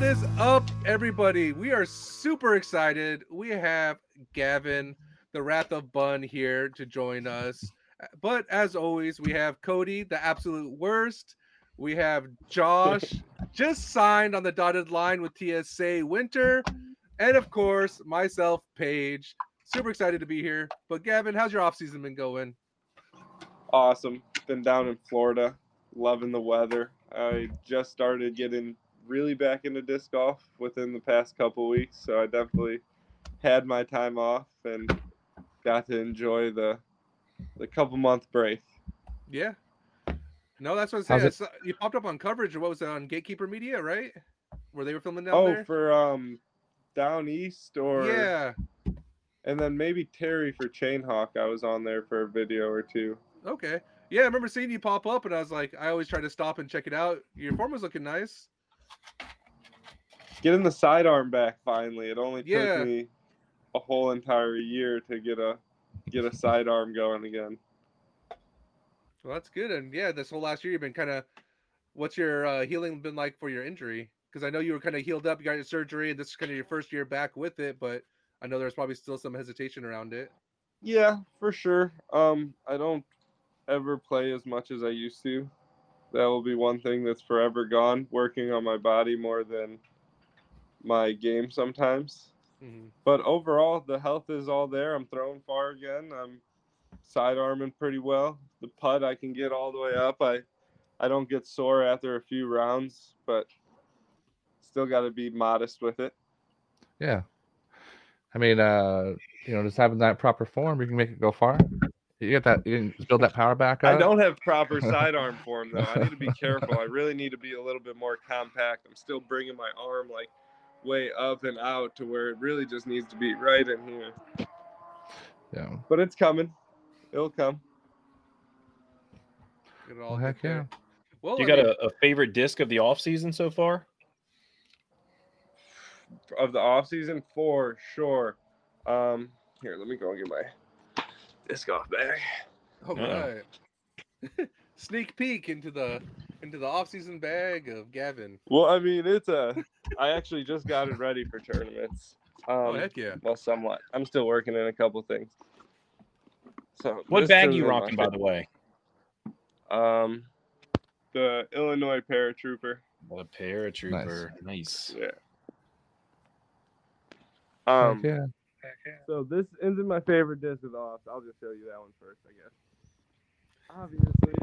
What is up, everybody? We are super excited. We have Gavin, the Wrath of Bun, here to join us. But as always, we have Cody, the absolute worst. We have Josh, just signed on the dotted line with TSA Winter. And of course, myself, Paige. Super excited to be here. But Gavin, how's your off season been going? Awesome. Been down in Florida, loving the weather. I just started getting really back into disc golf within the past couple weeks, so I definitely had my time off and got to enjoy the the couple month break. Yeah. No, that's what I'm saying. You popped up on coverage. What was it on Gatekeeper Media, right? Where they were filming down oh, there? for um down east or Yeah. and then maybe Terry for Chainhawk. I was on there for a video or two. Okay. Yeah, I remember seeing you pop up, and I was like, I always try to stop and check it out. Your form was looking nice. Getting the sidearm back finally. It only Yeah. took me a whole entire year to get a get a sidearm going again. Well, that's good. And yeah, this whole last year, you've been kind of. What's your uh, healing been like for your injury? Because I know you were kind of healed up. You got your surgery, and this is kind of your first year back with it. But I know there's probably still some hesitation around it. Yeah, for sure. Um, I don't ever play as much as I used to. That will be one thing that's forever gone. Working on my body more than my game sometimes. hmm But overall, the health is all there. I'm throwing far again. I'm side arming pretty well. The putt I can get all the way up. I I don't get sore after a few rounds, but still got to be modest with it. Yeah. I mean, uh, you know, just having that proper form, you can make it go far. You get that, you can build that power back up. I don't have proper sidearm form though. I need to be careful. I really need to be a little bit more compact. I'm still bringing my arm like way up and out to where it really just needs to be right in here. Yeah. But it's coming. It'll come. Get it all Well, get heck yeah. there. Well, You I got mean, a, a favorite disc of the off season so far? Of the off season for sure. Um here, let me go and get my disc golf bag. All Yeah. right. Sneak peek into the into the off-season bag of Gavin. Well, I mean it's a I actually just got it ready for tournaments. Um oh heck yeah! well somewhat. I'm still working in a couple things. So What bag is you rocking, by the way? Um, the Illinois paratrooper. The paratrooper. Nice. Yeah. Heck Um. yeah. So this isn't my favorite disc of the off. I'll just show you that one first, I guess. Obviously.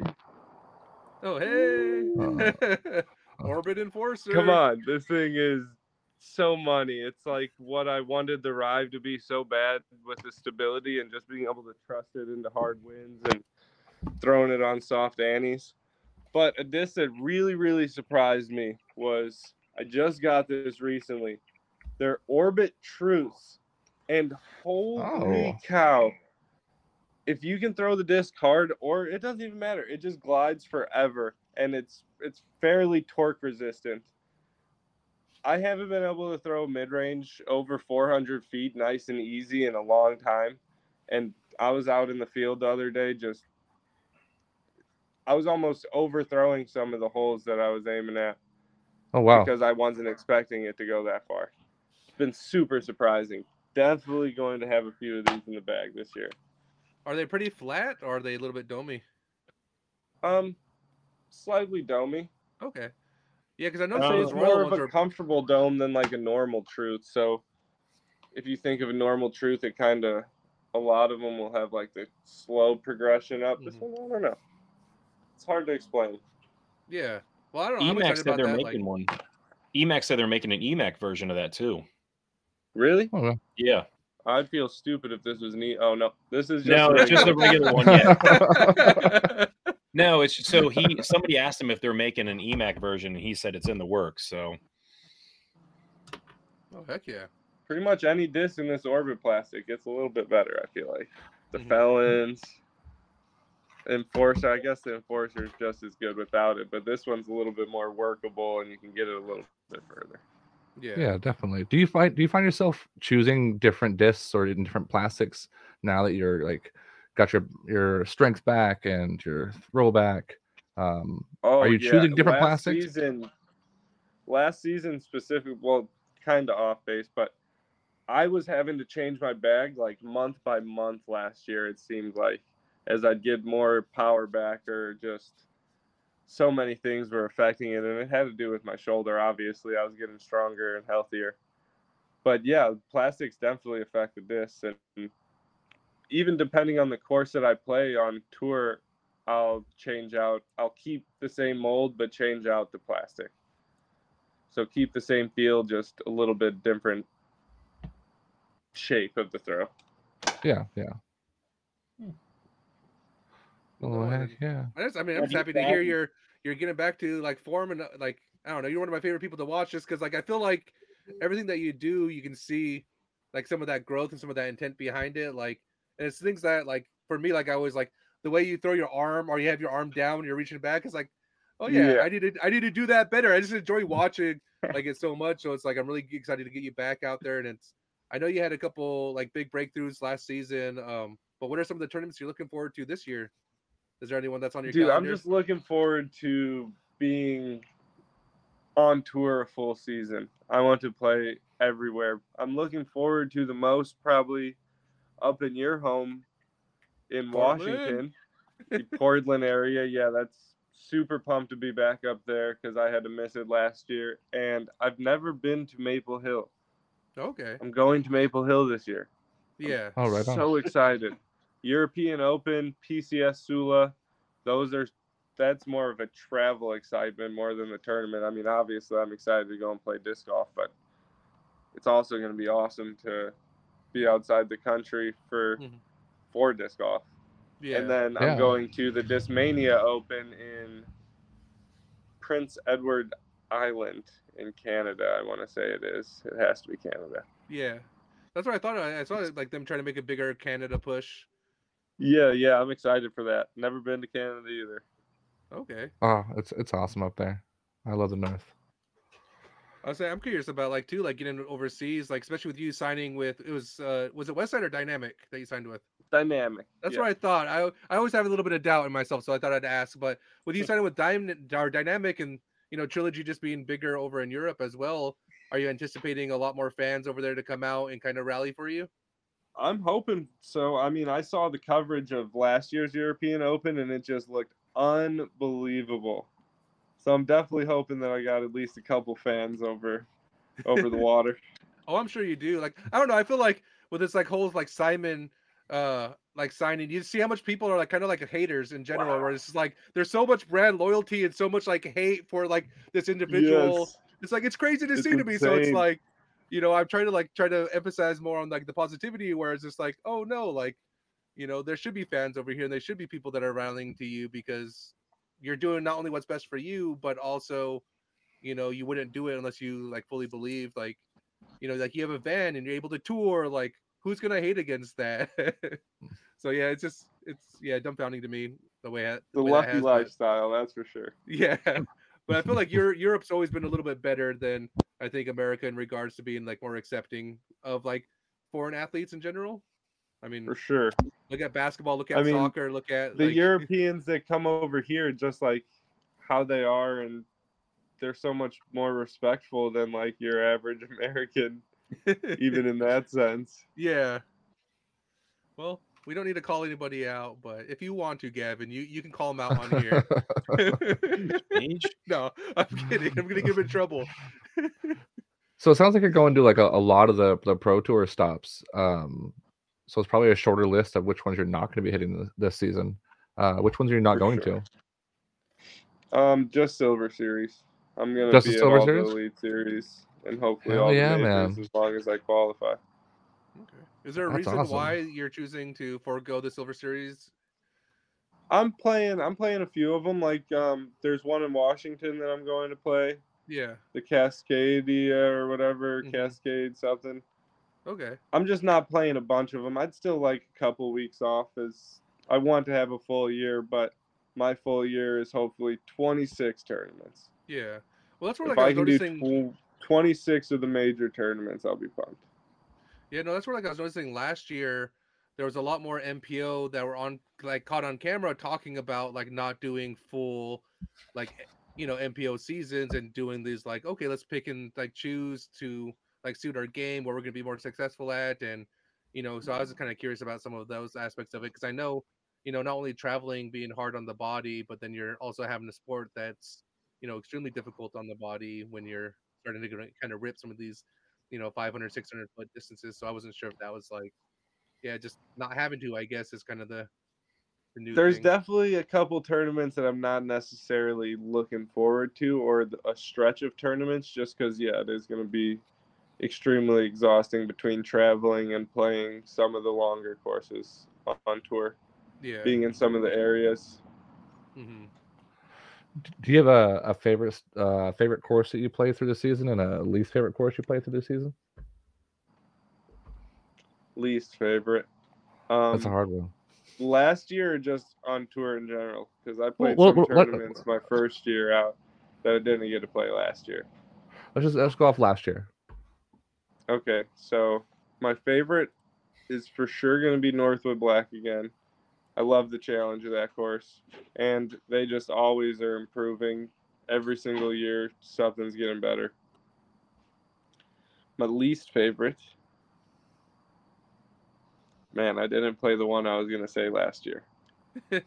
Oh hey! Orbit Enforcer. Come on, this thing is so money. It's like what I wanted the Rive to be so bad with the stability and just being able to trust it into hard winds and throwing it on soft annies. But a disc that really, really surprised me was I just got this recently. They're Orbit Truths. And holy Oh. cow. If you can throw the disc hard, or it doesn't even matter, it just glides forever and it's it's fairly torque resistant. I haven't been able to throw mid range over 400 feet nice and easy in a long time. And I was out in the field the other day, just I was almost overthrowing some of the holes that I was aiming at Oh wow. because I wasn't expecting it to go that far. It's been super surprising. Definitely going to have a few of these in the bag this year. Are they pretty flat or are they a little bit domey? Um, slightly domey. Okay. Yeah, because I know some of it's more of a are. comfortable dome than like a normal truth. So if you think of a normal truth, it kind of a lot of them will have like the slow progression up. This Mhm. one, I don't know. It's hard to explain. Yeah. Well, I don't know. I'm Emac said about they're that. making Like, one. Emac said they're making an Emac version of that too. Really? Wow. Yeah. I'd feel stupid if this was neat. Oh no, this is just No, it's just a regular- regular one. Yeah. No, it's so he somebody asked him if they're making an Emac version, and he said it's in the works. So oh heck yeah! pretty much any disc in this orbit plastic gets a little bit better. I feel like the Mhm. felons, enforcer. I guess the enforcer is just as good without it, but this one's a little bit more workable, and you can get it a little bit further. Yeah. Yeah, definitely. Do you find do you find yourself choosing different discs or in different plastics now that you're like got your your strength back and your throw back? Um, Oh, you choosing different last plastics? Season, last season specific, well, kind of off base, but I was having to change my bag like month by month last year. It seemed like as I'd get more power back or just so many things were affecting it, and it had to do with my shoulder. Obviously, I was getting stronger and healthier. But yeah, plastics definitely affected this, and even depending on the course that I play on tour, I'll change out. I'll keep the same mold, but change out the plastic. So keep the same feel, just a little bit different shape of the throw. Yeah, yeah. Oh No, heck I- yeah! I just, I mean, Yeah, I'm just happy to hear you're you're getting back to like form and uh, like I don't know. You're one of my favorite people to watch, just because like I feel like everything that you do, you can see like some of that growth and some of that intent behind it. Like, and it's things that like for me, like I always like the way you throw your arm or you have your arm down when you're reaching back. It's like, oh yeah, Yeah. I need to I need to do that better. I just enjoy watching like it so much. So it's like I'm really excited to get you back out there. And it's I know you had a couple like big breakthroughs last season. Um, but what are some of the tournaments you're looking forward to this year? Is there anyone that's on your Dude, I'm just looking forward to being on tour a full season. I want to play everywhere. I'm looking forward to the most probably up in your home in Portland. Washington, the Portland area. Yeah, that's super pumped to be back up there because I had to miss it last year. And I've never been to Maple Hill. Okay. I'm going to Maple Hill this year. Yeah. Oh, right on. so excited. European Open, PCS Sula, those are that's more of a travel excitement more than the tournament. I mean, obviously, I'm excited to go and play disc golf, but it's also going to be awesome to be outside the country for Mhm. for disc golf. Yeah. And then Yeah. I'm going to the Discmania Open in Prince Edward Island in Canada. I want to say it is. It has to be Canada. yeah. That's what I thought. I I saw it, like them trying to make a bigger Canada push. Yeah, yeah, I'm excited for that. Never been to Canada either. Okay. Oh, it's it's awesome up there. I love the north. I was saying I'm curious about like too, like getting overseas, like especially with you signing with it was uh was it Westside or Dynamic that you signed with? Dynamic. That's yeah. what I thought. I I always have a little bit of doubt in myself, so I thought I'd ask. But with you signing with Dyn- or Dynamic and you know Trilogy just being bigger over in Europe as well, are you anticipating a lot more fans over there to come out and kind of rally for you? I'm hoping so. I mean, I saw the coverage of last year's European Open and it just looked unbelievable. So I'm definitely hoping that I got at least a couple fans over over the water. Oh, I'm sure you do. Like, I don't know. I feel like with this like whole like Simon uh like signing, you see how much people are like kind of like haters in general, where it's just like there's so much brand loyalty and so much like hate for like this individual. Yes. It's like it's crazy to It's see to me. So it's like, you know, I'm trying to like try to emphasize more on like the positivity, where it's just like, oh no, like, you know, there should be fans over here, and there should be people that are rallying to you because you're doing not only what's best for you, but also, you know, you wouldn't do it unless you like fully believe, like, you know, like you have a van and you're able to tour. Like, who's gonna hate against that? Hmm. so yeah, it's just it's yeah dumbfounding to me the way I- The way lucky lifestyle, that's for sure. yeah, but I feel like Europe, Europe's always been a little bit better than I think America in regards to being like more accepting of like foreign athletes in general. I mean, For sure. look at basketball, look at I mean, soccer, look at The like, Europeans that come over here just like how they are and they're so much more respectful than like your average American, even in that sense. yeah. Well, we don't need to call anybody out, but if you want to, Gavin, you you can call them out on here. No, I'm kidding. I'm gonna give him trouble. So it sounds like you're going to like a, a lot of the the pro tour stops. Um, so it's probably a shorter list of which ones you're not going to be hitting this, this season. Uh, which ones are you not For going sure. to? Um, just Silver Series. I'm gonna Just the be Silver at all Series? the Elite Series and hopefully Hell all yeah, the majors man. as long as I qualify. Okay. Is there a That's reason awesome. why you're choosing to forego the Silver Series? I'm playing. I'm playing a few of them. Like um, there's one in Washington that I'm going to play. Yeah. The Cascadia or whatever Mhm. Cascade something. Okay. I'm just not playing a bunch of them. I'd still like a couple weeks off as I want to have a full year, but my full year is hopefully 26 tournaments. Yeah. Well, that's where If like I I can noticing. do tw- 26 of the major tournaments, I'll be pumped. Yeah, no, that's where like I was noticing. Last year there was a lot more MPO that were on like caught on camera talking about like not doing full like eh, you know MPO seasons and doing these like okay, let's pick and like choose to like suit our game where we're to be more successful at and you know so i was kind of curious about some of those aspects of it because i know you know not only traveling being hard on the body but then you're also having a sport that's you know extremely difficult on the body when you're starting to kind of rip some of these you know 500 600 foot distances so i wasn't sure if that was like yeah just not having to i guess is kind of the, the new There's thing. definitely a couple tournaments that I'm not necessarily looking forward to, or a stretch of tournaments, just because yeah, it is going to be extremely exhausting between traveling and playing some of the longer courses on- tour, yeah being in some of the areas. hmm D- Do you have a, a favorite uh, favorite course that you play through the season and a least favorite course you play through the season? Least favorite. Um, That's a hard one. last year or just on tour in general? Because I played well, some well, tournaments my first year out that I didn't get to play last year. Let's just let's go off last year. Okay, so my favorite is for sure going to be Northwood Black again. I love the challenge of that course, and they just always are improving. Every single year, something's getting better. My least favorite, man, I didn't play the one I was going to say last year, but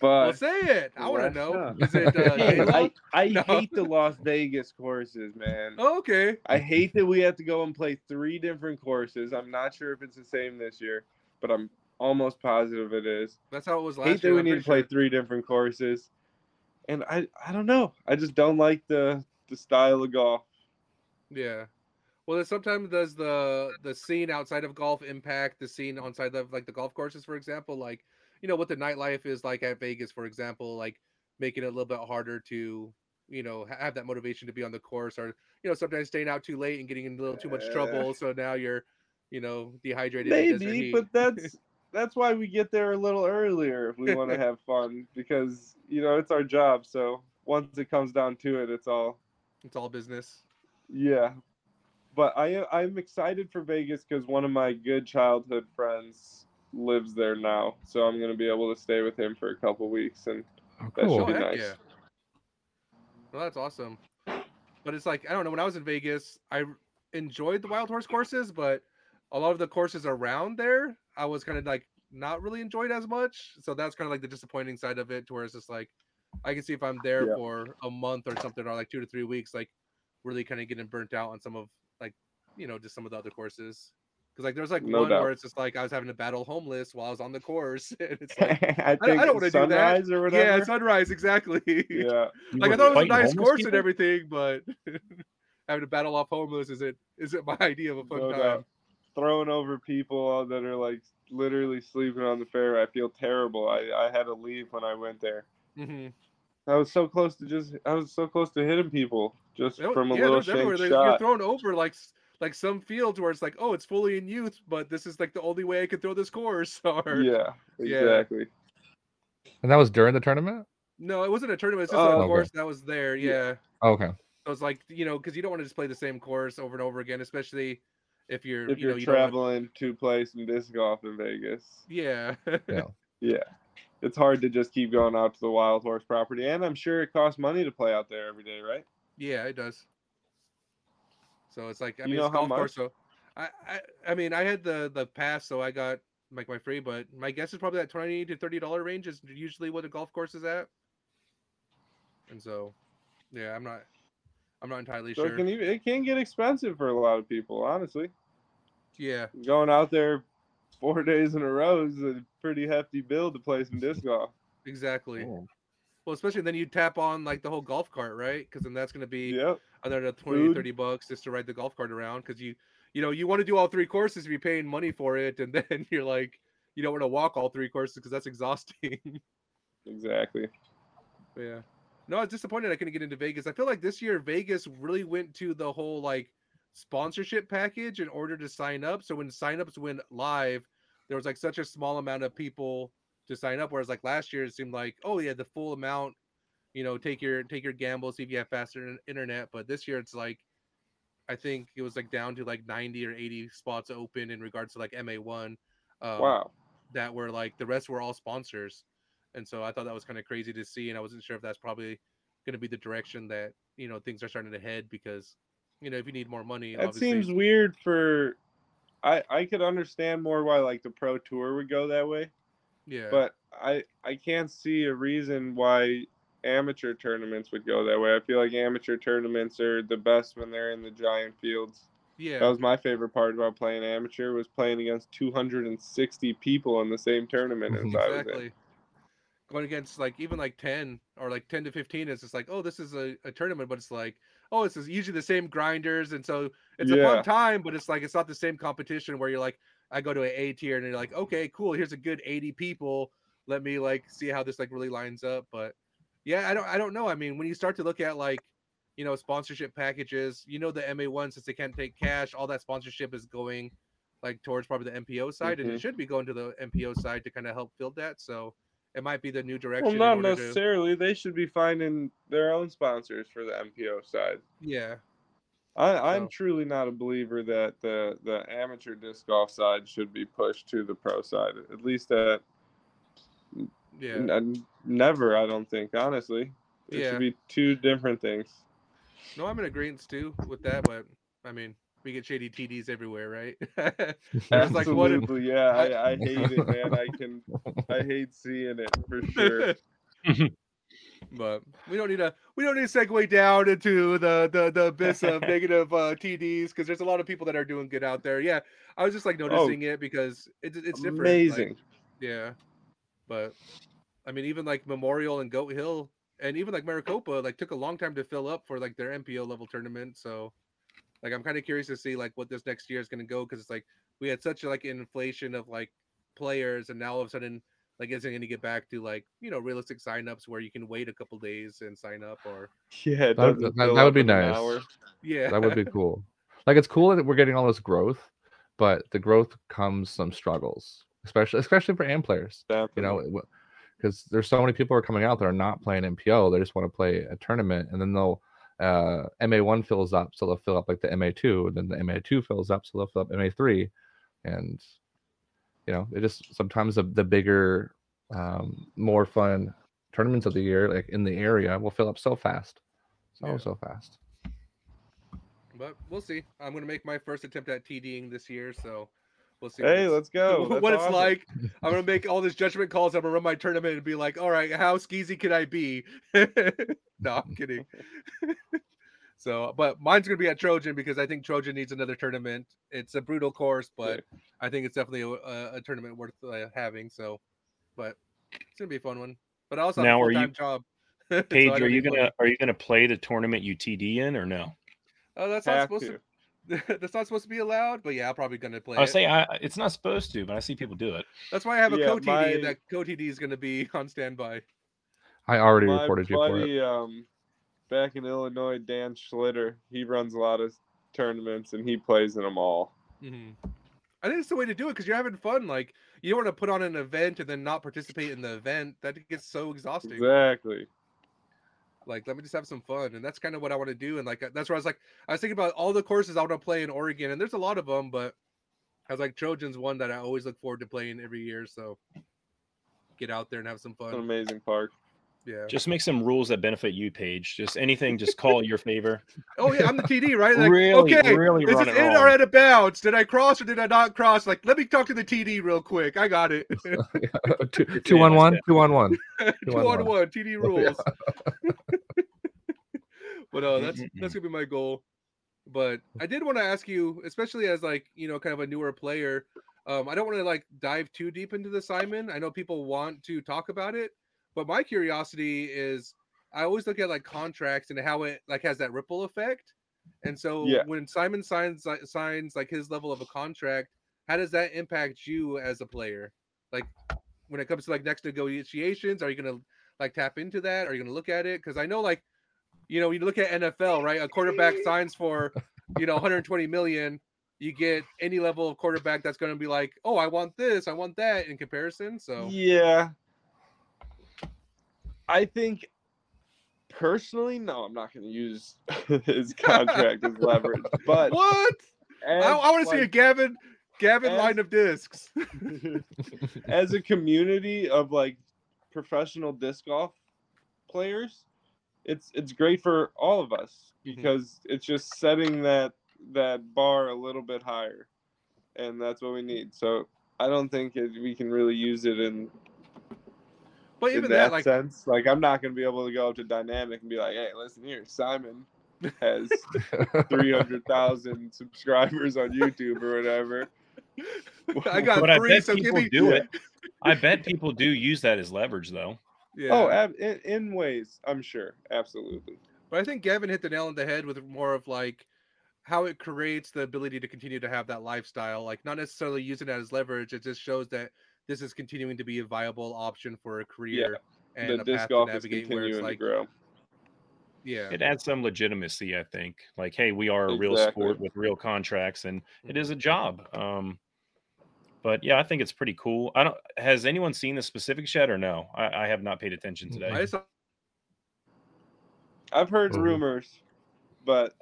well but say it i want to know is it uh, I, I No. hate the Las Vegas courses, man. oh, okay I hate that we have to go and play three different courses. I'm not sure if it's the same this year, but I'm almost positive it is. that's how it was last hate that year we I'm need to play sure. three different courses, and I I don't know. I just don't like the the style of golf. Yeah. Well, then sometimes does the the scene outside of golf impact the scene outside of like the golf courses, for example, like you know what the nightlife is like at Vegas, for example, like making it a little bit harder to you know have that motivation to be on the course, or you know sometimes staying out too late and getting in a little too much trouble, so now you're you know dehydrated. Maybe, but that's that's why we get there a little earlier if we want to have fun because you know it's our job. So once it comes down to it, it's all it's all business. Yeah, but I I'm excited for Vegas because one of my good childhood friends lives there now, so I'm gonna be able to stay with him for a couple weeks, and Oh, that cool. should be oh, heck nice. yeah. Well, that's awesome. But it's like I don't know. When I was in Vegas, I enjoyed the wild horse courses, but a lot of the courses around there, I was kind of like not really enjoyed as much. So that's kind of like the disappointing side of it, to where it's just like I can see if I'm there Yeah. for a month or something, or like two to three weeks, like really kind of getting burnt out on some of like you know just some of the other courses. Because like there's like No one doubt. where it's just like I was having to battle homeless while I was on the course, and it's like I I think don't wanna do that. sunrise or whatever. yeah, sunrise exactly. yeah. Like I thought it was a nice homeless course and everything, but having to battle off homeless is it is isn't my idea of a fun No time. doubt. Throwing over people that are like literally sleeping on the fairway. I feel terrible. I, I had to leave when I went there. hmm I was so close to just I was so close to hitting people just from a yeah, little there's shank They- You're shot. thrown over like like some fields where it's like, oh, it's fully in youth, but this is like the only way I could throw this course. Or Yeah, Yeah. exactly. And that was during the tournament. no, it wasn't a tournament. It's just Oh, a okay. course that was there. Yeah. Yeah. Oh, okay. So it's like you know, because you don't want to just play the same course over and over again, especially if you're If you you're know you don't wanna- traveling to play some disc golf in Vegas. Yeah. Yeah. Yeah. It's hard to just keep going out to the wild horse property. And I'm sure it costs money to play out there every day, right? Yeah, it does. So it's like I You mean, know it's how golf course. much? So I, I I mean, I had the the pass, so I got like my free. But my guess is probably that twenty to thirty dollar range is usually what a golf course is at. And so, yeah, I'm not I'm not entirely So sure. it can even, it can get expensive for a lot of people, honestly. Yeah, Going out there four days in a row is a pretty hefty bill to play some disc golf. exactly. Cool. Well, especially then you tap on like the whole golf cart, right? Because then that's going to be Yep. another 20 Food. 30 bucks just to ride the golf cart around because you you know you want to do all three courses if you're paying money for it and then you're like you don't want to walk all three courses because that's exhausting Exactly. But yeah no i was disappointed i couldn't get into vegas i feel like this year vegas really went to the whole like sponsorship package in order to sign up. So when signups went live there was like such a small amount of people to sign up whereas like last year it seemed like oh yeah the full amount you know take your take your gamble see if you have faster internet. But this year it's like i think it was like down to like 90 or 80 spots open in regards to like ma1 um, Wow. that were like the rest were all sponsors. And so I thought that was kind of crazy to see, and I wasn't sure if that's probably going to be the direction that you know things are starting to head because you know if you need more money, That obviously- seems weird for. I I could understand more why like the pro tour would go that way, yeah, but I I can't see a reason why amateur tournaments would go that way. I feel like amateur tournaments are the best when they're in the giant fields. yeah, That was my favorite part about playing amateur was playing against 260 people in the same tournament as I was in. Going against like even like ten or like ten to fifteen, it's just like oh this is a, a tournament, but it's like oh it's usually the same grinders, and so it's a Yeah. fun time, but it's like it's not the same competition where you're like I go to an A tier and you're like okay cool here's a good eighty people, let me like see how this like really lines up, but yeah I don't I don't know I mean when you start to look at like you know sponsorship packages, you know the MA one since they can't take cash, all that sponsorship is going like towards probably the MPO side, and Mhm. it should be going to the MPO side to kind of help build that. So it might be the new direction. in not order to- necessarily. They should be finding their own sponsors for the MPO side. yeah, I, I'm So- truly not a believer that the the amateur disc golf side should be pushed to the pro side. At least at yeah, n- never. I don't think honestly. It Yeah. should be two different things. no, I'm in agreement too with that. But I mean, we get shady TDs everywhere, right? There's like one- Absolutely, yeah. I, I hate it, man. I can, I hate seeing it for sure. but we don't need to we don't need to segue down into the the the abyss of negative uh TDs because there's a lot of people that are doing good out there. Yeah, I was just like noticing it because it's it's different. like, Amazing. Yeah, but I mean, even like Memorial and Goat Hill, and even like Maricopa, like took a long time to fill up for like their MPO level tournament. So, like, I'm kind of curious to see like what this next year is going to go because it's like we had such like an inflation of like players, and now all of a sudden, like, isn't going to get back to like you know realistic signups where you can wait a couple days and sign up, or yeah, it That would- that- that would be nice. hour. yeah, that would be cool. Like it's cool that we're getting all this growth, but the growth comes some struggles, especially especially for AM players. You know, Definitely. because there's so many people who are coming out that are not playing MPO. They just want to play a tournament, and then they'll uh, MA1 fills up, so they'll fill up like the MA2, and then the MA2 fills up, so they'll fill up MA3, and you know, it just sometimes the, the bigger, um, more fun tournaments of the year, like in the area, will fill up so fast, so Yeah. so fast. but we'll see. I'm going to make my first attempt at TDing this year, so we'll see. Hey, let's go. That's what it's awesome. like. I'm gonna make all these judgment calls. I'm gonna run my tournament and be like, all right, how skeezy can I be? no, I'm kidding. so, but mine's gonna be at Trojan because I think Trojan needs another tournament. It's a brutal course, but I think it's definitely a, a, a tournament worth uh, having. So, but it's gonna be a fun one. But I also have Now, a are you- full-time job. so Paige, don't are you gonna money. are you gonna play the tournament you TD in or no? Oh, that's not supposed to. to. that's not supposed to be allowed. But yeah, I'm probably gonna play. I it. say I, it's not supposed to, but I see people do it. That's why I have a Yeah, co TD, my- and that co TD is gonna be on standby. I already My reported you for it. buddy, um, back in Illinois, Dan Schlitter, he runs a lot of tournaments and he plays in them all. hmm I think it's the way to do it because you're having fun. Like you don't want to put on an event and then not participate in the event. That gets so exhausting. Exactly. Like let me just have some fun, and that's kind of what I want to do. And like uh, that's where I was like, I was thinking about all the courses I want to play in Oregon, and there's a lot of them, but I was like, Trojans one that I always look forward to playing every year. So get out there and have some It's an fun. amazing park. Yeah. Just make some rules that benefit you, Paige. Just anything, just call it your favor. Oh yeah, I'm the TD, right? Like, really, okay, really is this it in wrong. or out of bounds? Did I cross or did I not cross? Like, let me talk to the TD real quick. I got it. two, two on Yeah, one, two on one. two on on one. one TD rules. but uh, that's that's gonna be my goal. But I did want to ask you, especially as like you know, kind of a newer player. Um, I don't want to like dive too deep into the Simon. I know people want to talk about it, but my curiosity is I always look at like contracts and how it like has that ripple effect. And so Yeah. when Simon signs like, signs like his level of a contract, how does that impact you as a player? Like when it comes to like next negotiations, are you gonna like tap into that? Are you gonna look at it? Because I know like you know, you look at NFL, right? A quarterback signs for, you know, 120 million. You get any level of quarterback that's going to be like, oh, I want this, I want that in comparison. So, Yeah. I think personally, no, I'm not going to use his contract as leverage. But what? as, I, I want to see a Gavin, Gavin as- line of discs. as a community of like professional disc golf players, it's it's great for all of us Mhm. because it's just setting that that bar a little bit higher, and that's what we need. So I don't think it, we can really use it in But in even that that, like, sense. Like I'm not gonna be able to go up to Dynamic and be like, "Hey, listen here, Simon has 300,000 subscribers on YouTube or whatever." I got But I three, bet so give people me. do it. I bet people do use that as leverage, though. Yeah. Oh, ab- in, in ways, I'm sure, absolutely. But I think Gavin hit the nail on the head with more of like how it creates the ability to continue to have that lifestyle. Like not necessarily using that as leverage. It just shows that this is continuing to be a viable option for a career and the a disc path golf to is navigate where it's continuing like to grow. yeah. It adds some legitimacy, I think. Like, hey, we are a real sport with real contracts, and it is a job. Um, but yeah, I think it's pretty cool. I don't. Has anyone seen the specifics yet, or no? I, I have not paid attention Mm, today. I just I've heard Mhm. rumors, but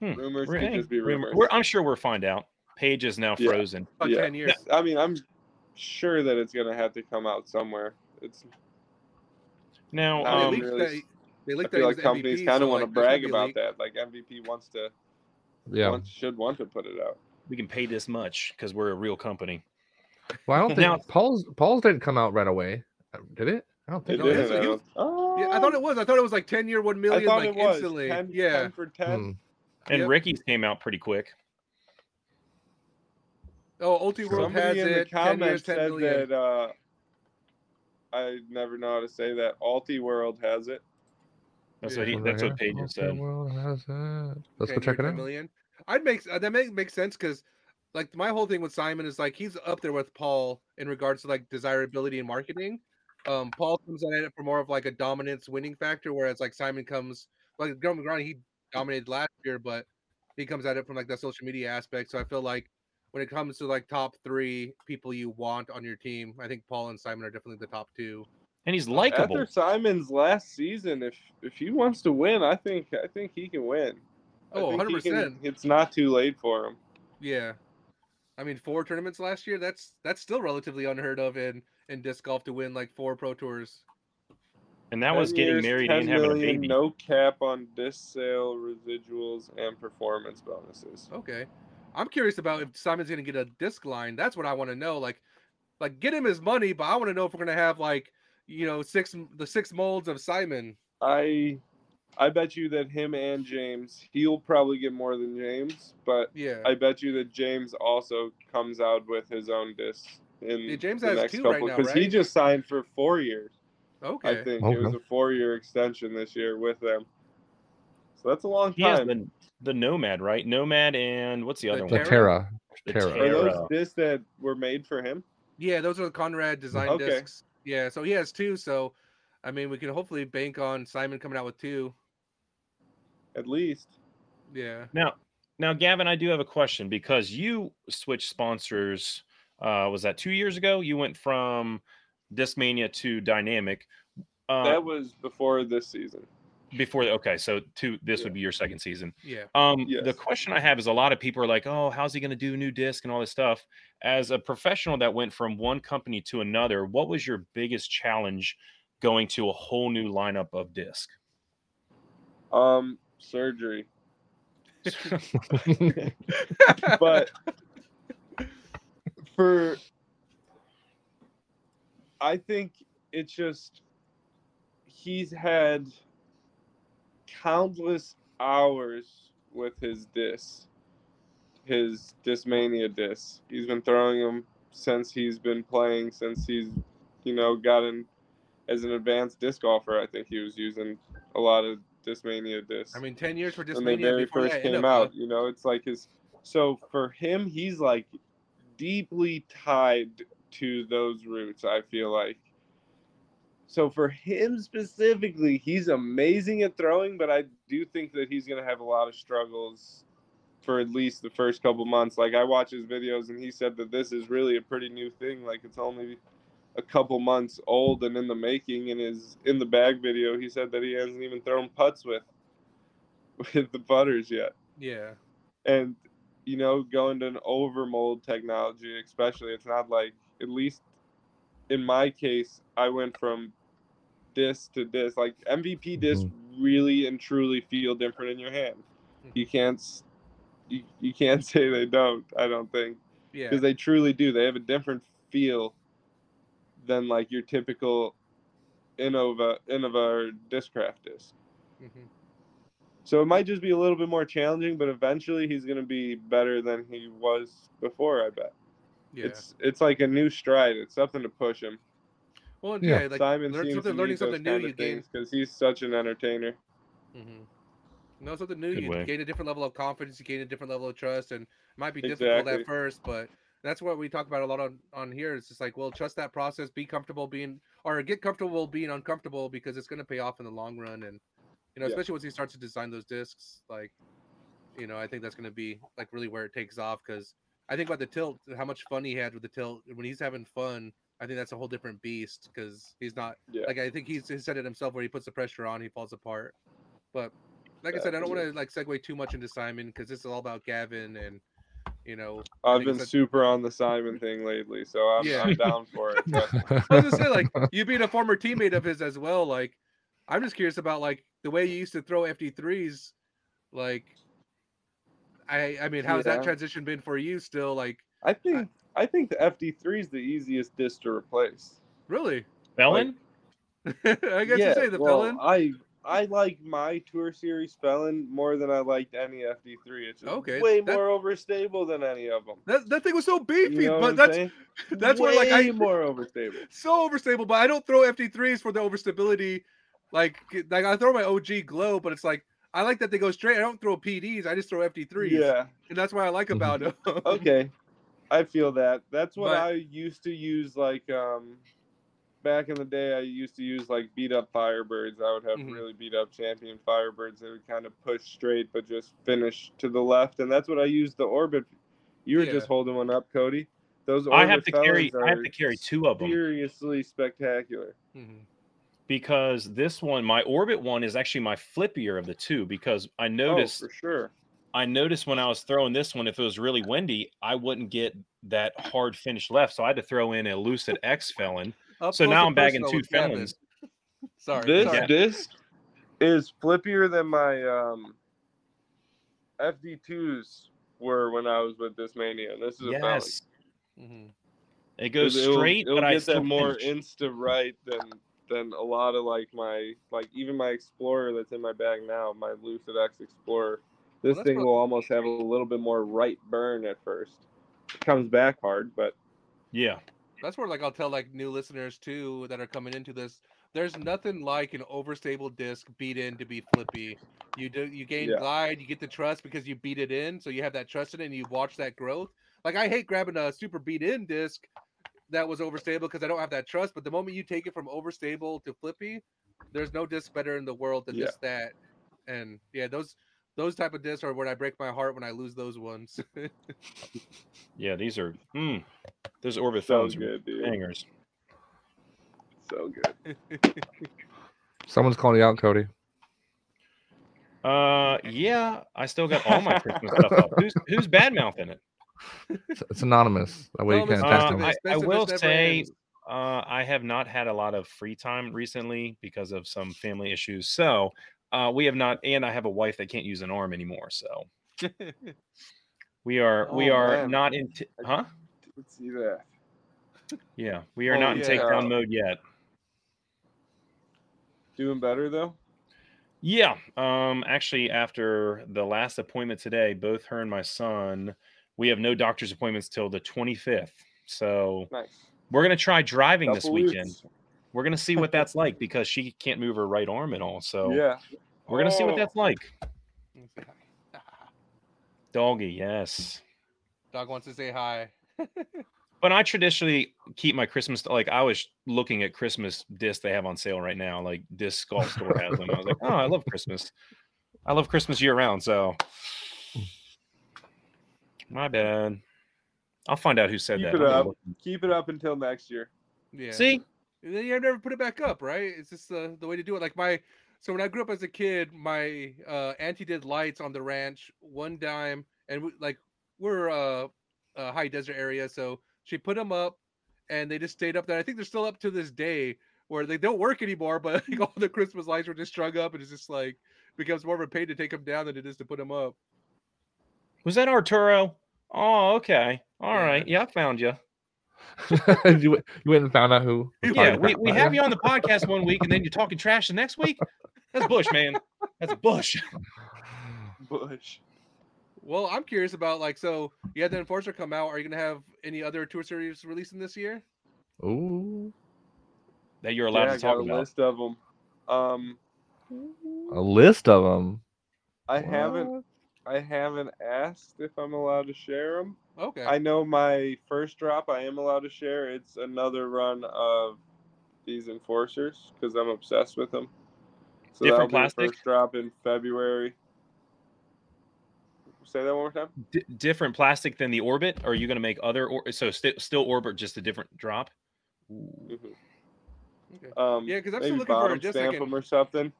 Hmm. rumors We're- could hey, just be rumors. we're- I'm sure we'll find out. Paige is now frozen. about Yeah. ten years. I mean, I'm sure that it's gonna have to come out somewhere. It's Now, I Um, they leaked really that. They I feel like it companies kind of so, want to like, brag about leak. that. Like MVP wants to, yeah. wants, should want to put it out. we can pay this much because we're a real company. Well, I don't think Now- Paul's Paul's didn't come out right away. Uh, Did it? I don't think No, so. his- didn't. I was- don't- Yeah, I thought it was. I thought it was like ten year, one I million, thought like it was instantly. 10, yeah. 10 for ten. Hmm. And Yep. Ricky's came out pretty quick. Oh, Ultiworld Somebody has in the it. Ten years, comments ten said that. Uh, I never know how to say that. Alti World has it. That's Yeah. what he. That's what here. Paige has Okay, said. well, has it. Let's go check it 10 out. million. I'd make uh, that make makes sense because like my whole thing with Simon is like he's up there with Paul in regards to like desirability and marketing. Um, Paul comes at it for more of like a dominance winning factor, whereas like Simon comes like Graham McGrady, he dominated last year, but he comes at it from like the social media aspect. So I feel like when it comes to like top three people you want on your team, I think Paul and Simon are definitely the top two. And he's likable. After Simon's last season, if if he wants to win, I think I think he can win. Oh, 100%. It's not too late for him. Yeah. I mean, four tournaments last year, that's that's still relatively unheard of in in disc golf to win like four pro tours. And that was getting years, married and having a baby. No cap on disc sale residuals and performance bonuses. Okay. I'm curious about if Simon's gonna get a disc line. That's what I want to know. Like like get him his money, but I want to know if we're gonna have like you know six the six molds of Simon. I I bet you that him and James, he'll probably get more than James, but Yeah. I bet you that James also comes out with his own disc in Yeah, James the has next two couple right now, because he just signed for four years. okay. I think it was a four-year extension this year with them. So that's a long He has time. the, the Nomad, right? Nomad and what's the The other The one? Terra? Terra. The Terra. Are those discs that were made for him? Yeah, those are the Conrad design Okay. discs. Yeah, so he has two. So I mean, we can hopefully bank on Simon coming out with two. At least. Yeah. Now, now, Gavin, I do have a question because you switched sponsors. Uh, was that two years ago? You went from Discmania to Dynamic. Uh, that was before this season. Before. Okay, so two. This Yeah. would be your second season. Yeah. Um, the question I have is a lot of people are like, "Oh, how's he going to do new disc and all this stuff?" As a professional that went from one company to another, what was your biggest challenge going to a whole new lineup of disc? Um, surgery. but for I think it's just he's had countless hours with his disc, his Discmania disc. He's been throwing them since he's been playing, since he's you know gotten as an advanced disc golfer. I think he was using a lot of Discmania discs I mean, ten years for when they very before first that, came out. You know, it's like his. So for him, he's like deeply tied to those roots. I feel like. So for him specifically, he's amazing at throwing, but I do think that he's gonna have a lot of struggles for at least the first couple months. Like I watch his videos, and he said that this is really a pretty new thing. Like it's only a couple months old and in the making. In his in the bag video, he said that he hasn't even thrown putts with with the putters yet. Yeah. And you know, going to an overmold technology, especially, it's not like at least in my case, I went from disc to disc. Like MVP discs really and truly feel different in your hand. You can't you, you can't say they don't. I don't think Yeah. because they truly do. They have a different feel than like your typical Innova Innova or Discraft disc. Mhm. So it might just be a little bit more challenging, but eventually he's going to be better than he was before. I bet. Yeah. It's it's like a new stride. It's something to push him. Well, Yeah. yeah, like Simon learn seems something, to learning something new, kind you gain. because he's such an entertainer. Mm-hmm. know something new, Good you way. gain a different level of confidence, you gain a different level of trust, and it might be difficult Exactly. at first, but that's what we talk about a lot on on here. It's just like, well, trust that process, be comfortable being, or get comfortable being uncomfortable because it's going to pay off in the long run, and you know, Yeah. especially once he starts to design those discs, like, you know, I think that's going to be like really where it takes off because I think about the tilt, how much fun he had with the tilt when he's having fun. I think that's a whole different beast because he's not Yeah. like I think he's he said it himself where he puts the pressure on, he falls apart. But like I said, I don't want to like segue too much into Simon because this is all about Gavin and you know. I I've been it's super on the Simon thing lately, so I'm, Yeah. I'm down for it. trust. I was gonna say like you being a former teammate of his as well. Like I'm just curious about like the way you used to throw FD threes. Like I I mean, how's that transition been for you? Still like I think I think the FD3 is the easiest disc to replace. really? Felon? I guess you say the well, felon. I I like my Tour Series Felon more than I liked any FD3. It's Okay, way that- more overstable than any of them. That, that thing was so beefy, You know what but I'm that's saying? that's way where like I more overstable. so overstable, but I don't throw FD3s for the overstability. Like, like I throw my OG glow, but it's like I like that they go straight. I don't throw PDs. I just throw FD3s. Yeah. and that's what I like about them. Okay. I feel that. That's what But- I used to use like um back in the day I used to use like beat up Firebirds. I would have Mhm. really beat up champion Firebirds that would kind of push straight but just finish to the left and that's what I used the orbit. You were Yeah. just holding one up, Cody. Those I have to carry. I have to carry two of them Seriously spectacular. Mhm. because this one, my orbit one, is actually my flippier of the two. Because I noticed, Oh, for sure. I noticed when I was throwing this one, if it was really windy, I wouldn't get that hard finish left. So I had to throw in a Lucid X Felon. Up So now I'm bagging personal two with felons. Sorry, This sorry. disc is flippier than my um, FD2s were when I was with Discmania. This is a felon. Yes, Mhm. it goes It'll- straight, It'll, but I get still that more finish. insta right than than a lot of like my like even my Explorer that's in my bag now, my Lucid X Explorer. This that's thing will almost have a little bit more right burn at first. It comes back hard, but yeah, That's where like I'll tell like new listeners too that are coming into this. There's nothing like an overstable disc beat in to be flippy. You do you gain Yeah. glide, you get the trust because you beat it in, so you have that trust in it and you watch that growth. Like I hate grabbing a super beat in disc that was overstable because I don't have that trust. But the moment you take it from overstable to flippy, there's no disc better in the world than Yeah. this that. And yeah, those those type of discs are where I break my heart when I lose those ones. yeah. These are mm, those orbit so phones are good, dude. bangers. So good. Someone's calling you out, Cody. Uh, yeah, I still got all my Christmas stuff up. Who's who's bad mouthing it? It's, it's anonymous. That way you Anonymous can Uh, attack I- I will say- Uh, I have not had a lot of free time recently because of some family issues. So uh, we have not, and I have a wife that can't use an arm anymore. So we are we Oh, are man. not in, t- huh? Let's see that. Yeah, we are Oh, not in yeah. takedown mode yet. Doing better though? Yeah. Um. Actually, after the last appointment today, both her and my son, we have no doctor's appointments till the 25th. So Nice. we're gonna try driving this weekend. weeks. We're gonna see what that's like because she can't move her right arm at all. So Yeah. we're gonna see what Oh, that's like. Let's say hi. Doggy, yes. Dog wants to say hi. But I traditionally keep my Christmas like I was looking at Christmas discs they have on sale right now. Like disc golf store has them. I was like, oh, I love Christmas. I love Christmas year round. So my bad. I'll find out who said Keep that. it up. Keep it up until next year. Yeah. See, And then you never put it back up, right? It's just the the way to do it. Like my so when I grew up as a kid, my uh auntie did lights on the ranch one dime, and we, like we're uh a high desert area, so she put them up, and they just stayed up there. I think they're still up to this day where they don't work anymore, but like, all the Christmas lights were just strung up, and it's just like becomes more of a pain to take them down than it is to put them up. Was that Arturo? Oh, okay. All Yeah. right. Yeah, I found you. you, went- and found out who. Yeah, we, we have you on the podcast one week, and then you're talking trash the next week. That's Bush, man. That's Bush. Bush. Well, I'm curious about like so you had the Enforcer come out. Are you gonna have any other tour series releasing this year? Ooh, That you're allowed yeah, I to got talk a about. list of them. Um, a list of them. I haven't I haven't asked if I'm allowed to share them. Okay. I know my first drop I am allowed to share. It's another run of these enforcers because I'm obsessed with them. So Different that'll be plastic? First drop in February. Say that one more time. D- different plastic than the orbit? Or are you going to make other? Or- so st- still orbit, just a different drop? Mhm. okay. Um, Yeah, 'cause I'm still looking for a just like stamp them or something.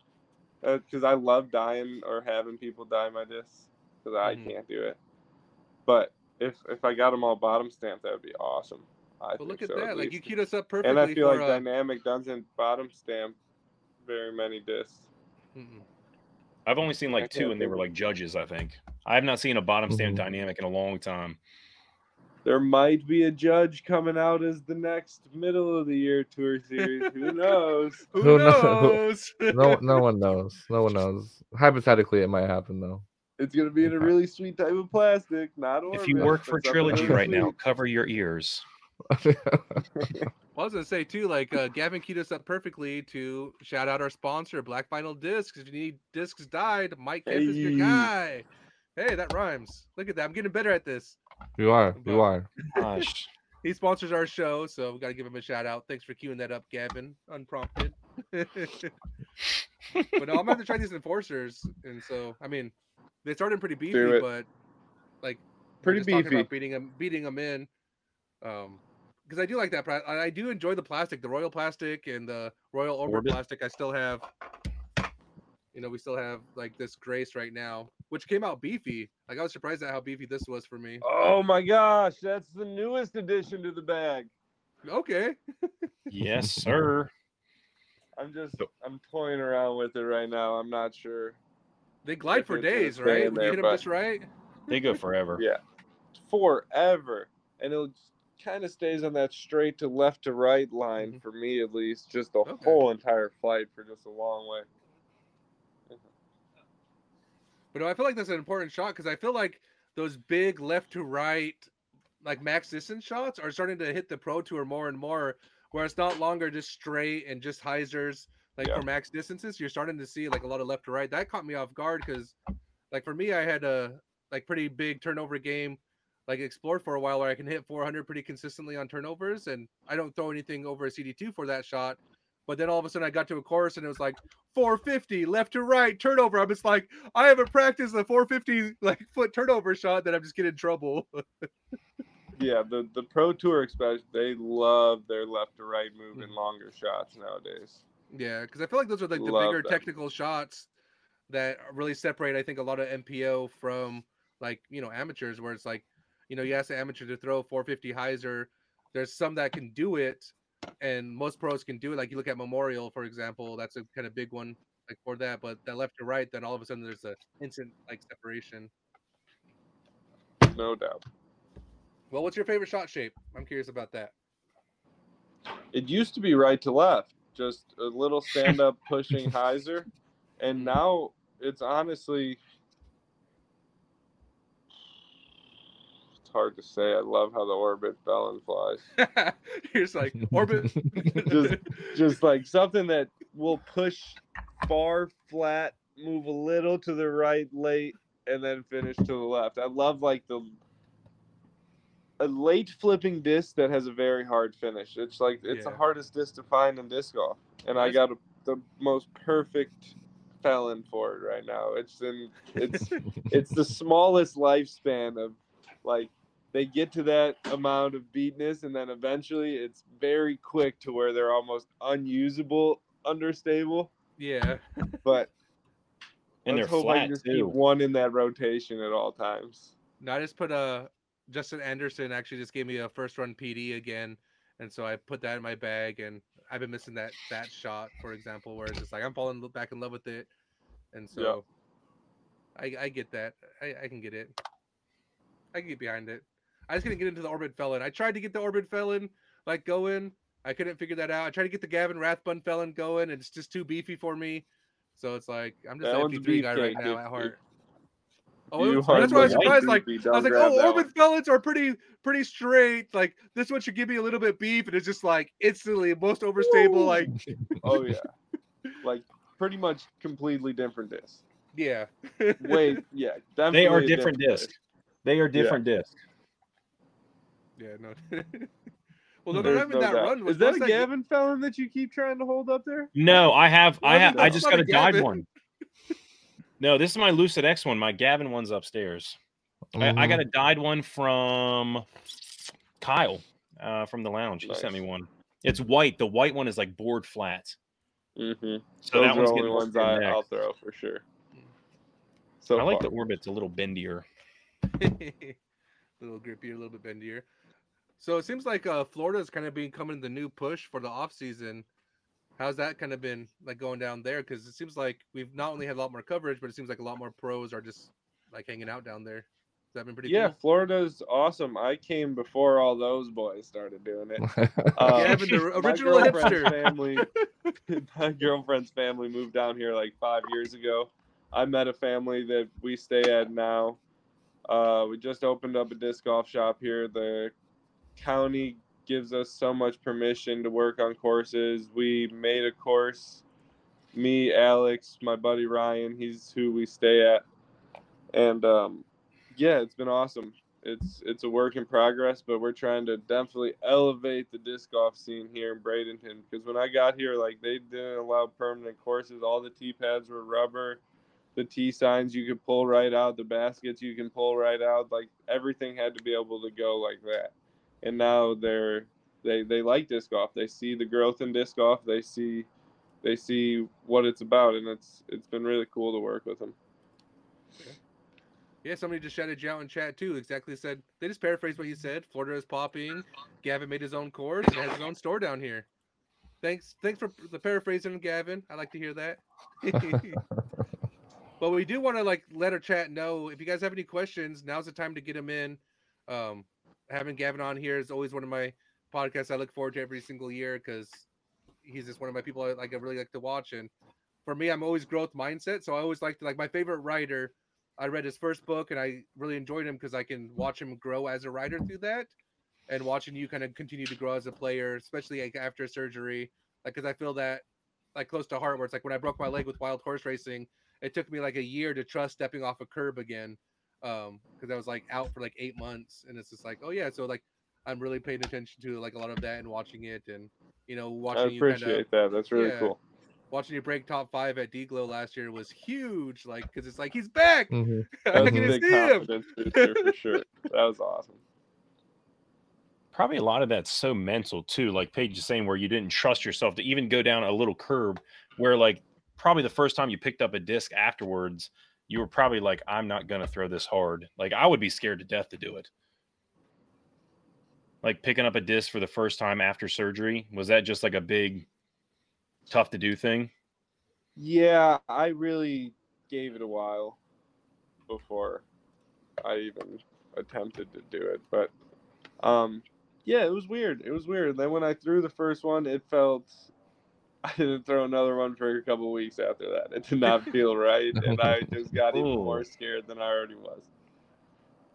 Because I love dying or having people dye my discs because I Mhm. can't do it. But if if I got them all bottom stamped, that would be awesome. I But look at so, that! Like you least. keyed us up perfectly and I feel for like uh, Dynamic doesn't bottom stamp very many discs. mm-mm. I've only seen like two, and they were like judges. I think I have not seen a bottom stamp Mhm. dynamic in a long time. There might be a judge coming out as the next middle of the year tour series. Who knows? Who Who kno- knows? No, no one knows. No one knows. Hypothetically, it might happen though. It's gonna be in a really sweet type of plastic, not orbit. If you work for Trilogy really right now, cover your ears. Well, I was gonna say too, like uh, Gavin keyed us up perfectly to shout out our sponsor, Black Vinyl Discs. If you need discs dyed, Mike Kemp is your Hey. guy. Hey, that rhymes. Look at that. I'm getting better at this. you are. But- You are. Gosh. He sponsors our show, so we gotta give him a shout out. Thanks for queuing that up, Gavin, unprompted. but no, I'm gonna have to try these enforcers, and so I mean, they started pretty beefy, but like Pretty just beefy. about beating them, beating them in. Um, because I do like that. I I do enjoy the plastic, the Royal plastic and the Royal Orbit, Orbit. plastic. I still have. You know, we still have like this Grace right now, which came out beefy. Like I was surprised at how beefy this was for me. Oh my gosh, that's the newest addition to the bag. Okay. Yes, sir. I'm just I'm toying around with it right now. I'm not sure. They glide for days, right? in you there, hit them just right. They go forever. Yeah. Forever. And it kind of stays on that straight to left to right line Mhm. for me at least, just the Okay. whole entire flight for just a long way. But I feel like that's an important shot because I feel like those big left to right, like max distance shots, are starting to hit the pro tour more and more, where it's not longer just straight and just hyzers like Yeah. for max distances. You're starting to see like a lot of left to right. That caught me off guard because, like for me, I had a like pretty big turnover game, like explored for a while where I can hit 400 pretty consistently on turnovers, and I don't throw anything over a CD2 for that shot. But then all of a sudden I got to a course and it was like 450 left to right turnover. I'm just like, I haven't practiced a 450 like foot turnover shot that I'm just getting in trouble. Yeah, the the pro tour especially they love their left to right move Mm. in longer shots nowadays. Yeah, because I feel like those are like the Love bigger them. technical shots that really separate, I think, a lot of MPO from like you know amateurs, where it's like, you know, you ask an amateur to throw 450 hyzer. There's some that can do it, and most pros can do it. Like you look at Memorial, for example, that's a kind of big one like for that. But that left to right, then all of a sudden there's a instant like separation. No doubt. Well, what's your favorite shot shape? I'm curious about that. It used to be right to left, just a little stand up pushing hyzer, and Mhm. now it's honestly it's hard to say. I love how the orbit fell and flies. You're just like orbit. Just- Just like something that will push far flat, move a little to the right late, and then finish to the left. I love like the a late flipping disc that has a very hard finish. It's like it's the hardest disc to find in disc golf, and I got a, the most perfect felon for it right now. It's in it's it's the smallest lifespan of like they get to that amount of beatness and then eventually it's very quick to where they're almost unusable understable yeah. but And let's they're hope flat can just keep too. one in that rotation at all times No, I just put a Justin Anderson actually just gave me a first run PD again, and so I put that in my bag, and I've been missing that that shot, for example, where it's just like I'm falling back in love with it, and so I I get that. I I can get it. I can get behind it. I just couldn't get into the Orbit Felon. I tried to get the Orbit Felon like going. I couldn't figure that out. I tried to get the Gavin Rathbun Felon going, and it's just too beefy for me. So it's like I'm just That an one's FP3 guy right now at heart. Oh, You was- that's why I was surprised. Like I was like, oh, that Orbit. Felons are pretty pretty straight. Like this one should give me a little bit beef, and it's just like instantly most overstable. Like Oh yeah, like pretty much completely different disc. yeah, Wait, yeah, They are definitely a different discs. They are different discs. yeah, no. well, no, There's not even no that doubt. run. Is that a most Gavin Felon that you keep trying to hold up there? No, I have. I Well, have. I just got a a dyed one. No, this is my Lucid X one. My Gavin one's upstairs. I, I Mhm. got a dyed one from Kyle uh, from the lounge. He sent me one. It's white. The white one is like board flat. Mm-hmm. So Those that are one's the only ones I, I'll throw for sure. So I like the far. orbit's a little bendier. a little grippier, a little bit bendier. So it seems like uh, is kind of becoming the new push for the off season. How's that kind of been like going down there? Because it seems like we've not only had a lot more coverage, but it seems like a lot more pros are just like hanging out down there. Has that been pretty yeah, cool? Florida's awesome. I came before all those boys started doing it. Uh, Gavin, the my original girlfriend's hipster. family, my girlfriend's family moved down here like five years ago. I met a family that we stay at now. Uh, we just opened up a disc golf shop here. The county gives us so much permission to work on courses. We made a course. Me, Alex, my buddy Ryan, he's who we stay at, and um, yeah, it's been awesome it's it's a work in progress, but we're trying to definitely elevate the disc golf scene here in Bradenton. Because when I got here, like they didn't allow permanent courses. All the tee pads were rubber. The tee signs you could pull right out. The baskets you can pull right out. Like everything had to be able to go like that. And now they're they they like disc golf. They see the growth in disc golf. They see they see what it's about, and it's it's been really cool to work with them. Yeah, somebody just shouted you out in chat too. Exactly said they just paraphrased what you said. Florida is popping. Gavin made his own course and has his own store down here. Thanks, thanks for the paraphrasing, Gavin. I like to hear that. but we do want to like let our chat know if you guys have any questions. Now's the time to get them in. Um, having Gavin on here is always one of my podcasts I look forward to every single year because he's just one of my people I like I really like to watch. And for me, I'm always growth mindset, so I always like to like my favorite writer. I read his first book and I really enjoyed him because I can watch him grow as a writer through that, and watching you kind of continue to grow as a player, especially like after surgery. Like, because I feel that like close to heart, where it's like when I broke my leg with wild horse racing, it took me like a year to trust stepping off a curb again, um, because I was like out for like eight months, and it's just like, oh yeah, so like I'm really paying attention to like a lot of that and watching it, and you know, watching I you kind of appreciate that. That's really yeah. cool. watching you break top five at D-Glow last year was huge. Like, because it's like he's back. Mhm. That was a can big see him. confidence booster for sure. That was awesome. Probably a lot of that's so mental too. Like Paige is saying, where you didn't trust yourself to even go down a little curb, where like probably the first time you picked up a disc afterwards, you were probably like, "I'm not gonna throw this hard." Like I would be scared to death to do it. Like picking up a disc for the first time after surgery was that just like a big, tough to do thing? Yeah, I really gave it a while before I even attempted to do it. But um yeah, it was weird. It was weird. Then when I threw the first one, it felt I didn't throw another one for a couple weeks after that. It did not feel right, and I just got even more scared than I already was.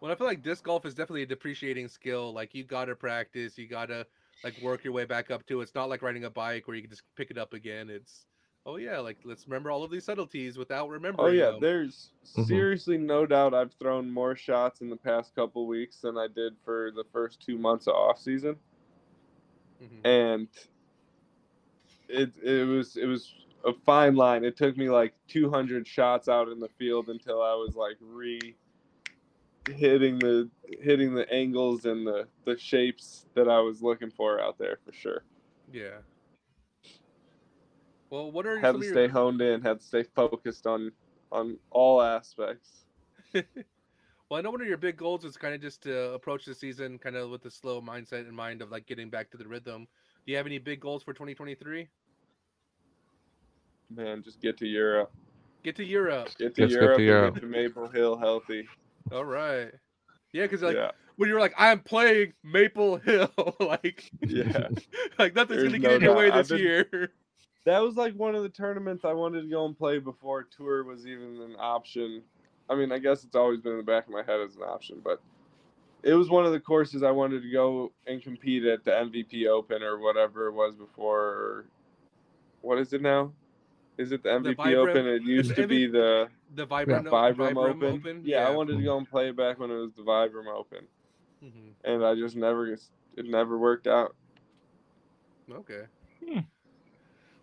Well, I feel like disc golf is definitely a depreciating skill. Like you gotta practice, you gotta like work your way back up to. It's not like riding a bike where you can just pick it up again. It's oh yeah, like let's remember all of these subtleties without remembering. Oh yeah, them. there's Mhm. seriously no doubt I've thrown more shots in the past couple weeks than I did for the first two months of off season. Mhm. and it it was it was a fine line. It took me like 200 shots out in the field until I was like re hitting the hitting the angles and the the shapes that I was looking for out there for sure. yeah. Well, what are Had to stay your, honed in, had to stay focused on on all aspects. Well, I know one of your big goals is kind of just to approach the season kind of with a slow mindset in mind of like getting back to the rhythm. Do you have any big goals for 2023? Man, just get to Europe. Get to Europe. Get to Let's get Europe to Europe. get to Maple Hill healthy. All right. Yeah, because like yeah. when you're like, I'm playing Maple Hill, like, Yeah. like nothing's There's gonna no get in your way this been- year. That was like one of the tournaments I wanted to go and play before tour was even an option. I mean, I guess it's always been in the back of my head as an option, but it was one of the courses I wanted to go and compete at the MVP Open or whatever it was before. What is it now? Is it the MVP Vibram- Open? It used the to be the The Vibrant, Vibram, Vibram Open. Yeah, I wanted to go and play it back when it was the Vibram Open, Mhm. and I just never, it never worked out. Okay. Hmm.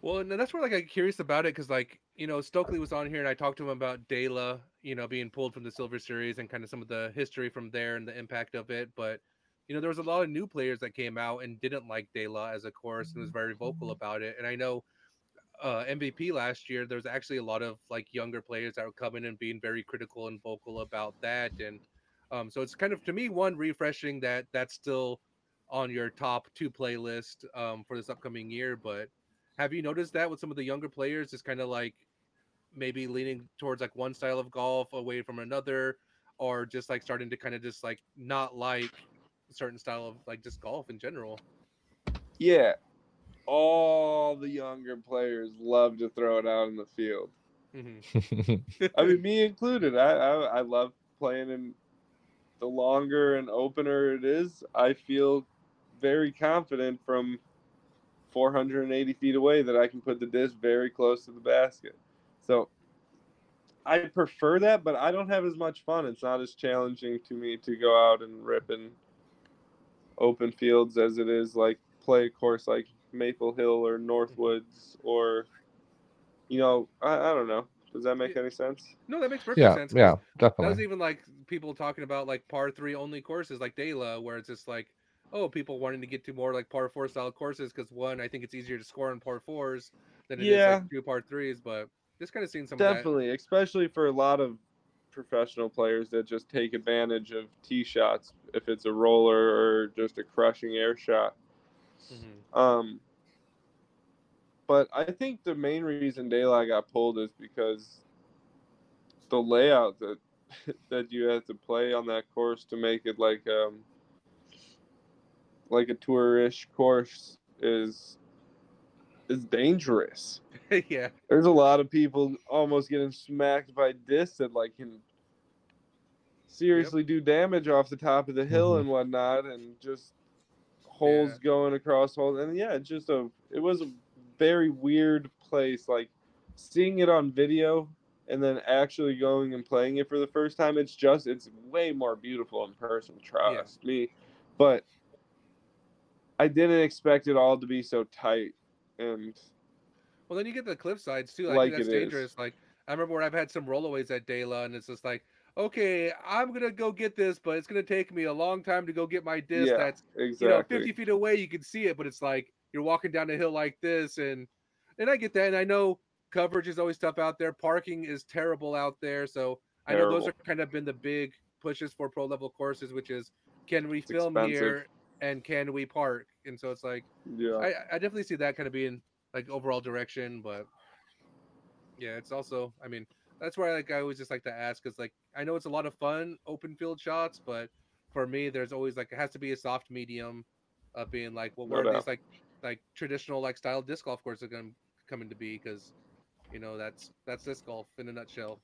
Well, and that's where like I'm curious about it because like you know Stokely was on here and I talked to him about Dela, you know, being pulled from the Silver Series and kind of some of the history from there and the impact of it. But you know, there was a lot of new players that came out and didn't like Dela as a course and was very vocal about it. And I know uh, MVP last year, there was actually a lot of like younger players that were coming and being very critical and vocal about that. And um, so it's kind of to me one refreshing that that's still on your top two playlist um, for this upcoming year. But have you noticed that with some of the younger players, is kind of like maybe leaning towards like one style of golf away from another, or just like starting to kind of just like not like a certain style of like just golf in general? Yeah, all the younger players love to throw it out in the field. hmm I mean, me included. I, I I love playing in the longer and opener it is. I feel very confident from 480 feet away that I can put the disc very close to the basket. So I prefer that, but I don't have as much fun. It's not as challenging to me to go out and rip in open fields as it is like play a course like Maple Hill or Northwoods or you know, I, I don't know. Does that make any sense? No, that makes perfect yeah, sense. 'cause yeah, definitely. That was even like people talking about like par three only courses like Dela, where it's just like, oh, people wanting to get to more like par four style courses because one, I think it's easier to score on par fours than it is Yeah. like two par threes. But just kind of seeing some. Definitely, especially for a lot of professional players that just take advantage of tee shots if it's a roller or just a crushing air shot. Mhm. Um, but I think the main reason Daylight got pulled is because the layout that that you have to play on that course to make it like um like a tourish course is is dangerous. yeah, There's a lot of people almost getting smacked by discs that like can seriously do damage off the top of the hill Mhm. and whatnot, and just holes Yeah. going across holes. And yeah, it's just a it was a very weird place. Like seeing it on video and then actually going and playing it for the first time. It's just it's way more beautiful in person. Trust me, but I didn't expect it all to be so tight and Well, then you get the cliff sides too. I Like think that's it is. dangerous. Like I remember when I've had some rollaways at Dela, and it's just like, okay, I'm gonna go get this, but it's gonna take me a long time to go get my disc. Yeah, That's exactly. you know 50 feet away, you can see it, but it's like you're walking down a hill like this, and and I get that, and I know coverage is always tough out there. Parking is terrible out there, so I know those are kind of been the big pushes for pro level courses, which is can we It's film expensive. here and can we park? And so it's like. yeah. I, I definitely see that kind of being like overall direction, but yeah, it's also I mean that's why like I always just like to ask because like I know it's a lot of fun open field shots, but for me there's always like it has to be a soft medium of being like well No where are doubt. these like like traditional like style disc golf courses are gonna come into be because you know that's that's disc golf in a nutshell.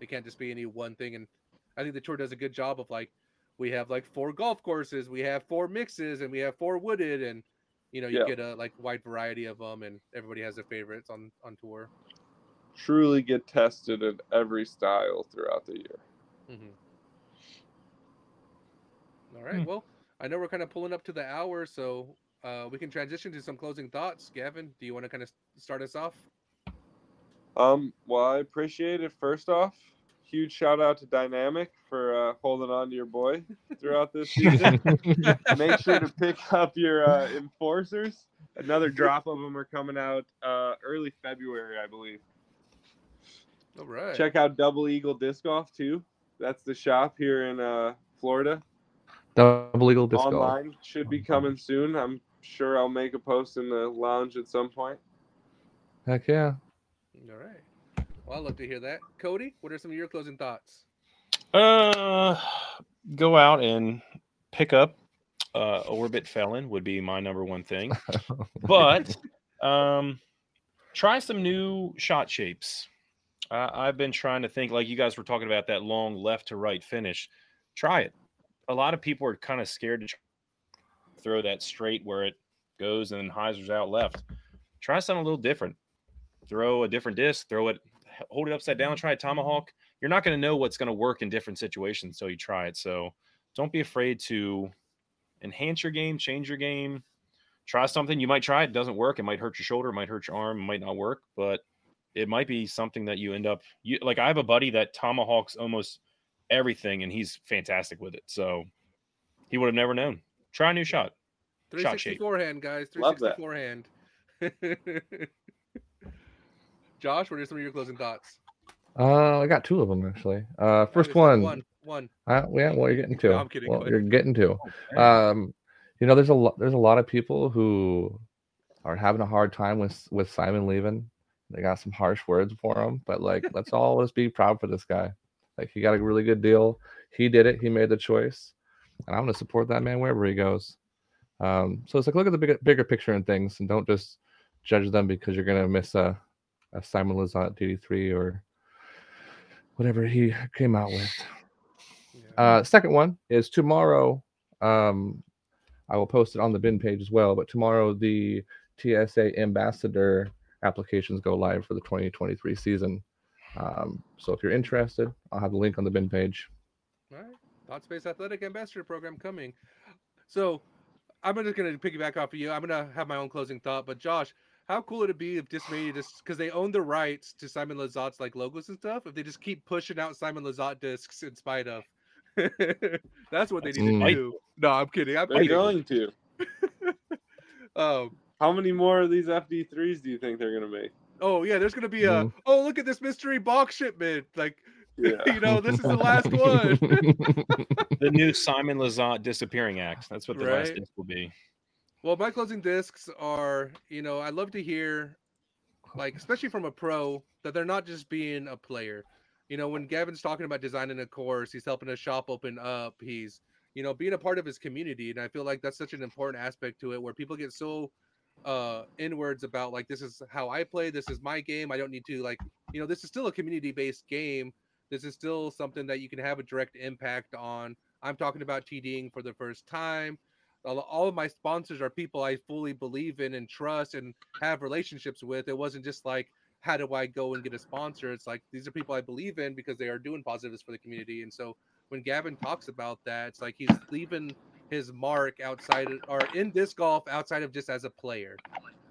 It can't just be any one thing, and I think the tour does a good job of like we have like four golf courses, we have four mixes, and we have four wooded, and you know you Yeah. get a like wide variety of them, and everybody has their favorites on on tour. truly get tested in every style throughout the year. Mm-hmm. All right. Hmm. Well, I know we're kind of pulling up to the hour, so uh, we can transition to some closing thoughts. Gavin, do you want to kind of start us off? Um, well, I appreciate it. First off, huge shout out to Dynamic for uh, holding on to your boy throughout this season. Make sure to pick up your uh, enforcers. Another drop of them are coming out uh, early February, I believe. All right. Check out Double Eagle Disc Golf too. That's the shop here in uh, Florida. Double Eagle disc golf. Online should be coming soon. I'm sure I'll make a post in the lounge at some point. Heck yeah. All right. Well, I'd love to hear that. Cody, what are some of your closing thoughts? Uh, go out and pick up uh, Orbit Felon would be my number one thing. but um, try some new shot shapes. Uh, I've been trying to think, like you guys were talking about that long left to right finish. Try it. A lot of people are kind of scared to throw that straight where it goes and then hyzers out left. Try something a little different. Throw a different disc. Throw it. Hold it upside down. Try a tomahawk. You're not going to know what's going to work in different situations until you try it. So don't be afraid to enhance your game, change your game, try something. You might try it, doesn't work. It might hurt your shoulder, it might hurt your arm, it might not work, but it might be something that you end up you like I have a buddy that tomahawks almost everything and he's fantastic with it. So he would have never known. Try a new shot. Shot shape. 364 hand, guys. Love that. 364 hand. Josh, what are some of your closing thoughts? Uh, I got two of them actually. Uh, Oh, first one. One. One. Uh, yeah, well, you're getting two. No, I'm kidding, Well, you're getting two. Um, you know, there's a lot. There's a lot of people who are having a hard time with with Simon leaving. They got some harsh words for him, but like, let's all just be proud for this guy. Like, he got a really good deal. He did it. He made the choice, and I'm gonna support that man wherever he goes. Um, so it's like look at the bigger bigger picture and things, and don't just judge them because you're gonna miss a a Simon Lizotte DD3 or whatever he came out with. Yeah. Uh, second one is tomorrow. Um, I will post it on the bin page as well. But tomorrow, the TSA ambassador applications go live for the 2023 season. Um, so if you're interested, I'll have the link on the bin page. All right. Thought Space Athletic Ambassador Program coming. So I'm just going to piggyback off of you. I'm going to have my own closing thought. But Josh, how cool would it be if Discmania just because they own the rights to Simon Lizotte's like logos and stuff, if they just keep pushing out Simon Lizotte discs in spite of. That's what they need Mm. to do. No, I'm kidding. I'm They're kidding. going to. Um, How many more of these FD3s do you think they're gonna make? oh yeah, there's gonna be a Mm. oh look at this mystery box shipment. Like Yeah. you know, this is the last one. The new Simon Lizotte disappearing act. That's what the last Right. disc will be. Well, my closing discs are, you know, I love to hear, like, especially from a pro, that they're not just being a player. You know, when Gavin's talking about designing a course, he's helping a shop open up. He's, you know, being a part of his community, and I feel like that's such an important aspect to it, where people get so uh inwards about like this is how I play, this is my game. I don't need to like, you know, this is still a community-based game. This is still something that you can have a direct impact on. I'm talking about TDing for the first time all of my sponsors are people I fully believe in and trust and have relationships with. It wasn't just like, how do I go and get a sponsor? It's like these are people I believe in because they are doing positives for the community. And so when Gavin talks about that, it's like he's leaving his mark outside of, or in disc golf outside of just as a player.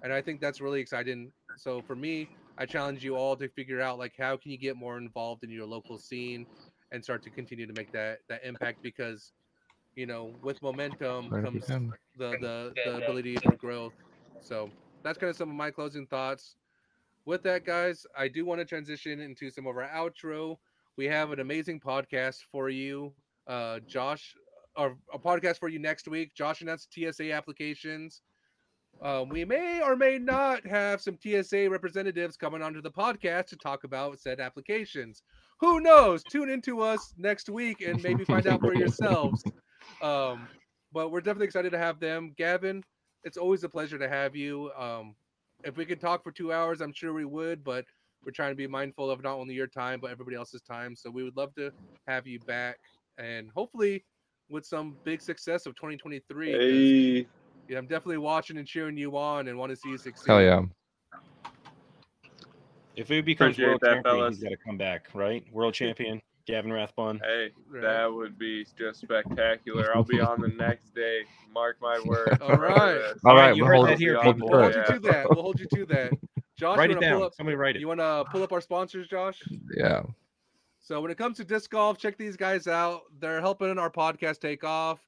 And I think that's really exciting. So for me, I challenge you all to figure out like how can you get more involved in your local scene and start to continue to make that that impact because you know with momentum comes the the, the ability for growth. So that's kind of some of my closing thoughts. With that, guys, I do want to transition into some of our outro. We have an amazing podcast for you, uh, Josh. Or a podcast for you next week. Josh announced TSA applications. Um, we may or may not have some TSA representatives coming onto the podcast to talk about said applications. Who knows? Tune into us next week and maybe find out for yourselves. Um, but we're definitely excited to have them. Gavin, it's always a pleasure to have you. Um, if we could talk for two hours, I'm sure we would, but we're trying to be mindful of not only your time, but everybody else's time. So we would love to have you back and hopefully with some big success of 2023. Hey, yeah, I'm definitely watching and cheering you on and want to see you succeed. Hell yeah. If it becomes Appreciate world that, champion, fellas. he's got to come back, right? World champion, Gavin Rathbun. hey, that would be just spectacular. I'll be on the next day. Mark my words. All right. All right, you we'll heard hold that it- here, people. We'll there. hold you to that. We'll hold you to that. Josh, Write it wanna pull down. up- Somebody write it. You want to pull up our sponsors, Josh? Yeah. So when it comes to disc golf, check these guys out. They're helping our podcast take off,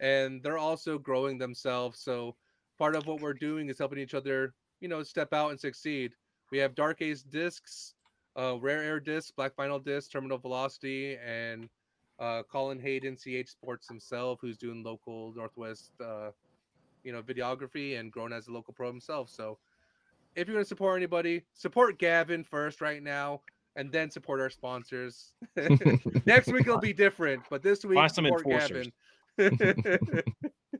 and they're also growing themselves. So part of what we're doing is helping each other, you know, step out and succeed. We have Dark Ace discs, uh, Rare Air Disc, Black Vinyl Disc, Terminal Velocity, and uh, Colin Hayden, CH Sports himself, who's doing local Northwest, uh, you know, videography and grown as a local pro himself. So if you're going to support anybody, support Gavin first right now, and then support our sponsors. Next week it'll be different, but this week Buy some support enforcers. Gavin.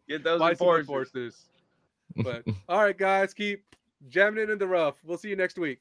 Get those Buy some enforcers. enforcers. But all right, guys, keep jamming it in the rough. We'll see you next week.